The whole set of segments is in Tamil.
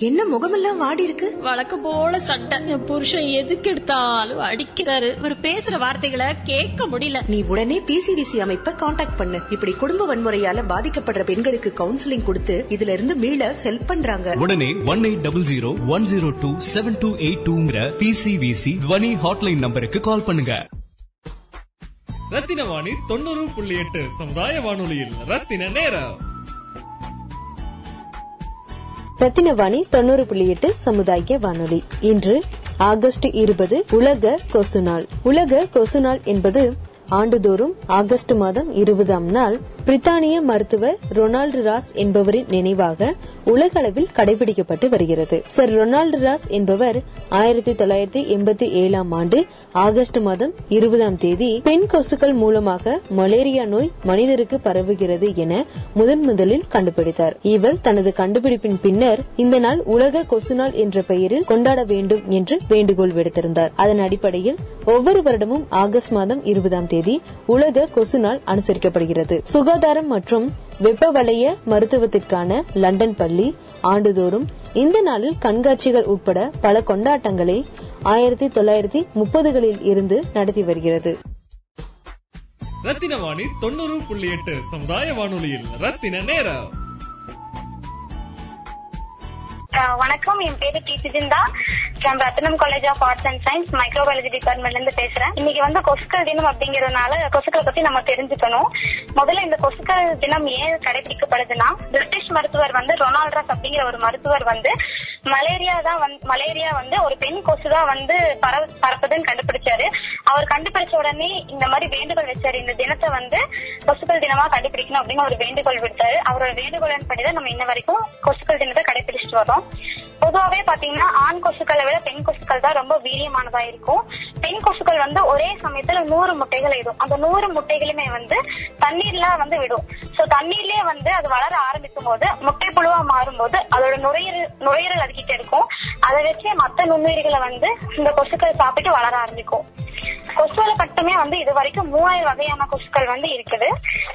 என்ன முகமெல்லாம் வாடி இருக்கு? வழக்கம் போல சண்டை என் புருஷன் எதுக்கு எடுத்தாலும் அடிக்கிறாரு. இவர் பேசுற வார்த்தைகளை கேட்க முடியல. நீ உடனே பிசிடிசி அமைப்பை காண்டாக்ட் பண்ணு. இப்படி குடும்ப வன்முறையால பாதிக்கப்படுற பெண்களுக்கு கவுன்சிலிங் கொடுத்து இதுல இருந்து மீள ஹெல்ப் பண்றாங்க. உடனே one eight double zero one zero two seven two eight டூங்கிற PCVC துவனி ஹாட்லைன் நம்பருக்கு கால் பண்ணுங்க. ரத்தின வாணி தொண்ணூறு புள்ளி எட்டு சமுதாய வானொலியில் ரத்தின நேரம். ரத்தினவாணி தொண்ணூறு புள்ளி எட்டு சமுதாய வானொலி. இன்று ஆகஸ்ட் இருபது உலக கொசு நாள். உலக கொசு நாள் என்பது ஆண்டுதோறும் ஆகஸ்ட் மாதம் இருபதாம் நாள் பிரித்தானிய மருத்துவர் ரொனால்டு ராஸ் என்பவரின் நினைவாக உலக அளவில் கடைபிடிக்கப்பட்டு வருகிறது. சர் ரொனால்டு ராஸ் என்பவர் ஆயிரத்தி தொள்ளாயிரத்தி எண்பத்தி ஏழாம் ஆண்டு ஆகஸ்ட் மாதம் இருபதாம் தேதி பெண் கொசுக்கள் மூலமாக மலேரியா நோய் மனிதருக்கு பரவுகிறது என முதன் முதலில் கண்டுபிடித்தார். இவர் தனது கண்டுபிடிப்பின் பின்னர் இந்த நாள் உலக கொசு நாள் என்ற பெயரில் கொண்டாட வேண்டும் என்று வேண்டுகோள் விடுத்திருந்தார். அதன் அடிப்படையில் ஒவ்வொரு வருடமும் ஆகஸ்ட் மாதம் இருபதாம் தேதி உலக கொசு நாள் அனுசரிக்கப்படுகிறது. சுகாதாரம் மற்றும் வெப்ப வலய மருத்துவத்திற்கான லண்டன் பள்ளி ஆண்டுதோறும் இந்த நாளில் கண்காட்சிகள் உட்பட பல கொண்டாட்டங்களை ஆயிரத்தி தொள்ளாயிரத்தி முப்பதுகளில் இருந்து நடத்தி வருகிறது. ரத்தின வாணி தொண்ணூறு புள்ளி எட்டு சமுதாய வானொலியில் ரத்தின நேரம். வணக்கம். என் பேரு கி Sujintha. From Rathnam college of arts and science microbiology டிபார்ட்மெண்ட்ல இருந்து பேசுறேன். இன்னைக்கு வந்து கொசுக்கள் தினம் அப்படிங்கறதுனால கொசுக்களை பத்தி நம்ம தெரிஞ்சுக்கணும். முதல்ல இந்த கொசுக்கள் தினம் ஏன் கடைபிடிக்கப்படுதுன்னா பிரிட்டிஷ் மருத்துவர் வந்து ரொனால்ட்ராஸ் அப்படிங்கிற ஒரு மருத்துவர் வந்து மலேரியா தான் வந்து மலேரியா வந்து ஒரு பெண் கொசு தான் வந்து பரவ பரப்புதுன்னு கண்டுபிடிச்சாரு. அவர் கண்டுபிடிச்ச உடனே இந்த மாதிரி வேண்டுகோள் வச்சாரு. இந்த தினத்தை வந்து கொசுக்கள் தினமா கண்டுபிடிக்கணும் அப்படின்னு ஒரு வேண்டுகோள் விட்டாரு அவரோட வேண்டுகோளின் படிதான் நம்ம இன்ன வரைக்கும் கொசுக்கள் தினத்தை கடைபிடிச்சிட்டு வரோம் பொதுவாவே பாத்தீங்கன்னா ஆண் கொசுக்களை விட பெண் கொசுக்கள் தான் ரொம்ப வீரியமானதா இருக்கும். பெண் கொசுக்கள் வந்து ஒரே சமயத்துல நூறு முட்டைகள் இடும் அந்த நூறு முட்டைகளுமே வந்து தண்ணீர்ல வந்து விடும். சோ தண்ணீர்லயே வந்து அது வளர ஆரம்பிக்கும் போது முட்டை புழுவா மாறும்போது அதோட நுரையீரல் நுரையீரல் அதுக்கிட்ட இருக்கும் அதை வச்சு மத்த நுண்ணுயிர்களை வந்து இந்த கொசுக்கள் சாப்பிட்டு வளர ஆரம்பிக்கும். கொசுவில மட்டுமே வந்து இது வரைக்கும் மூவாயிரம் வகையான கொசுக்கள் வந்து இருக்குது.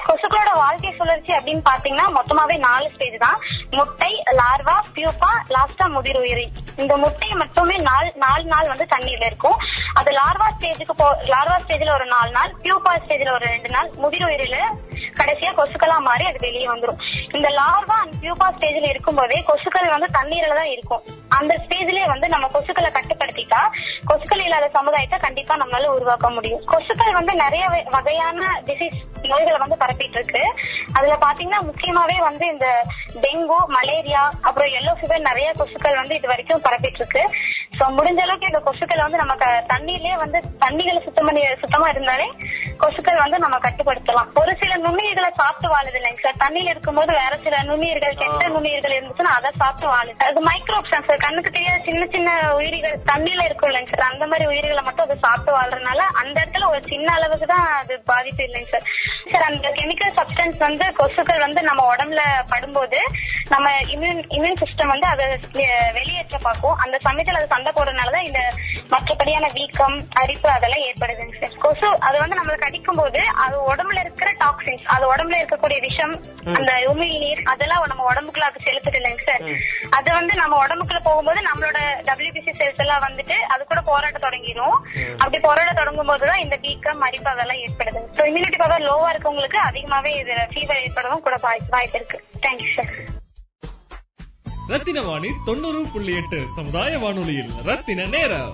கொசுக்களோட வாழ்க்கை சுழற்சி அப்படின்னு பாத்தீங்கன்னா மொத்தமாவே நாலு ஸ்டேஜ் தான். முட்டை லார்வா பியூப்பா லாஸ்டா முதிர் உயிரி இந்த முட்டை மட்டுமே நாலு நாலு நாள் வந்து தண்ணீர்ல இருக்கும். அது லார்வா ஸ்டேஜுக்கு போ லார்வா ஸ்டேஜ்ல ஒரு நாலு நாள் பியூப்பா ஸ்டேஜ்ல ஒரு ரெண்டு நாள் முதிர் உயிரில கடைசியா கொசுக்களா மாறி அது வெளியே வந்துரும். இந்த லார்வா அண்ட் பியூபா ஸ்டேஜ்ல இருக்கும்போதே கொசுக்கள் வந்து தண்ணீர்ல தான் இருக்கும். அந்த ஸ்டேஜ்லயே வந்து நம்ம கொசுக்களை கட்டுப்படுத்திட்டா கொசுக்கள் இல்லாத சமுதாயத்தை கண்டிப்பா நம்மளால உருவாக்க முடியும். கொசுக்கள் வந்து நிறைய வகையான டிசீஸ் நோய்களை வந்து பரப்பிட்டு இருக்கு. அதுல பாத்தீங்கன்னா முக்கியமாவே வந்து இந்த டெங்கு மலேரியா அப்புறம் எல்லோ ஃபீவர் நிறைய கொசுக்கள் வந்து இது வரைக்கும் பரப்பிட்டு இருக்கு. சோ முடிஞ்ச அளவுக்கு இந்த கொசுக்களை வந்து நம்ம க- தண்ணீர்லயே வந்து தண்ணிகளை சுத்தம் பண்ணி சுத்தமா இருந்தாலே கொசுக்கள் வந்து நம்ம கட்டுப்படுத்தலாம். ஒரு சில நுண்ணுயிர்களை சாப்பிட்டு வாழுது இல்லைங்க சார். தண்ணியில இருக்கும்போது வேற சில நுண்ணுயிர்கள் கெட்ட நுண்ணுயிர்கள் இருந்துச்சுன்னா அதை சாப்பிட்டு வாழுது. அது மைக்ரோப்ஸ் தான் சார். கண்ணுக்கு தெரியாத சின்ன சின்ன உயிரிகள் தண்ணியில இருக்கும் இல்லைங்க சார். அந்த மாதிரி உயிரிகளை மட்டும் அது சாப்பிட்டு வாழ்றதுனால அந்த இடத்துல ஒரு சின்ன அளவுக்கு தான் அது பாதிப்பு இல்லைங்க சார். சார் அந்த கெமிக்கல் சப்ஸ்டன்ஸ் வந்து கொசுக்கள் வந்து நம்ம உடம்புல படும்போது நம்ம இம்யூன் இம்யூன் சிஸ்டம் வந்து அதை வெளியேற்ற பார்க்கும். அந்த சமயத்தில் அது சண்டை போடுறதுனாலதான் இந்த மற்றபடியான வீக்கம் அரிப்பு அதெல்லாம் ஏற்படுதுங்க சார் கொசு அது வந்து நம்மளுக்கு அடிக்கும் போது அது உடம்புல இருக்கிற டாக்ஸின்ஸ் அது உடம்புல இருக்கக்கூடிய விஷம் அந்த உமிழ் நீர் அதெல்லாம் நம்ம உடம்புக்குள்ள அது செலுத்துது இல்லைங்க சார் அது வந்து நம்ம உடம்புக்குள்ள போகும்போது நம்மளோட டபிள்யூபிசி செல்ஸ் எல்லாம் வந்துட்டு அது கூட போராட்ட தொடங்கிடும் அப்படி போராட தொடங்கும் போதுதான் இந்த வீக்கம் அரிப்பு அதெல்லாம் ஏற்படுது ஸோ இம்யூனிட்டி பவர் லோவா இருக்கவங்களுக்கு அதிகமாவே இது ஃபீவர் ஏற்படவும் கூட வாய்- வாய்ப்பு இருக்கு. தேங்க்யூ சார் ரத்தின வாணி தொண்ணூறு புள்ளி எட்டு சமுதாய வானொலியில் ரத்தின நேரம்.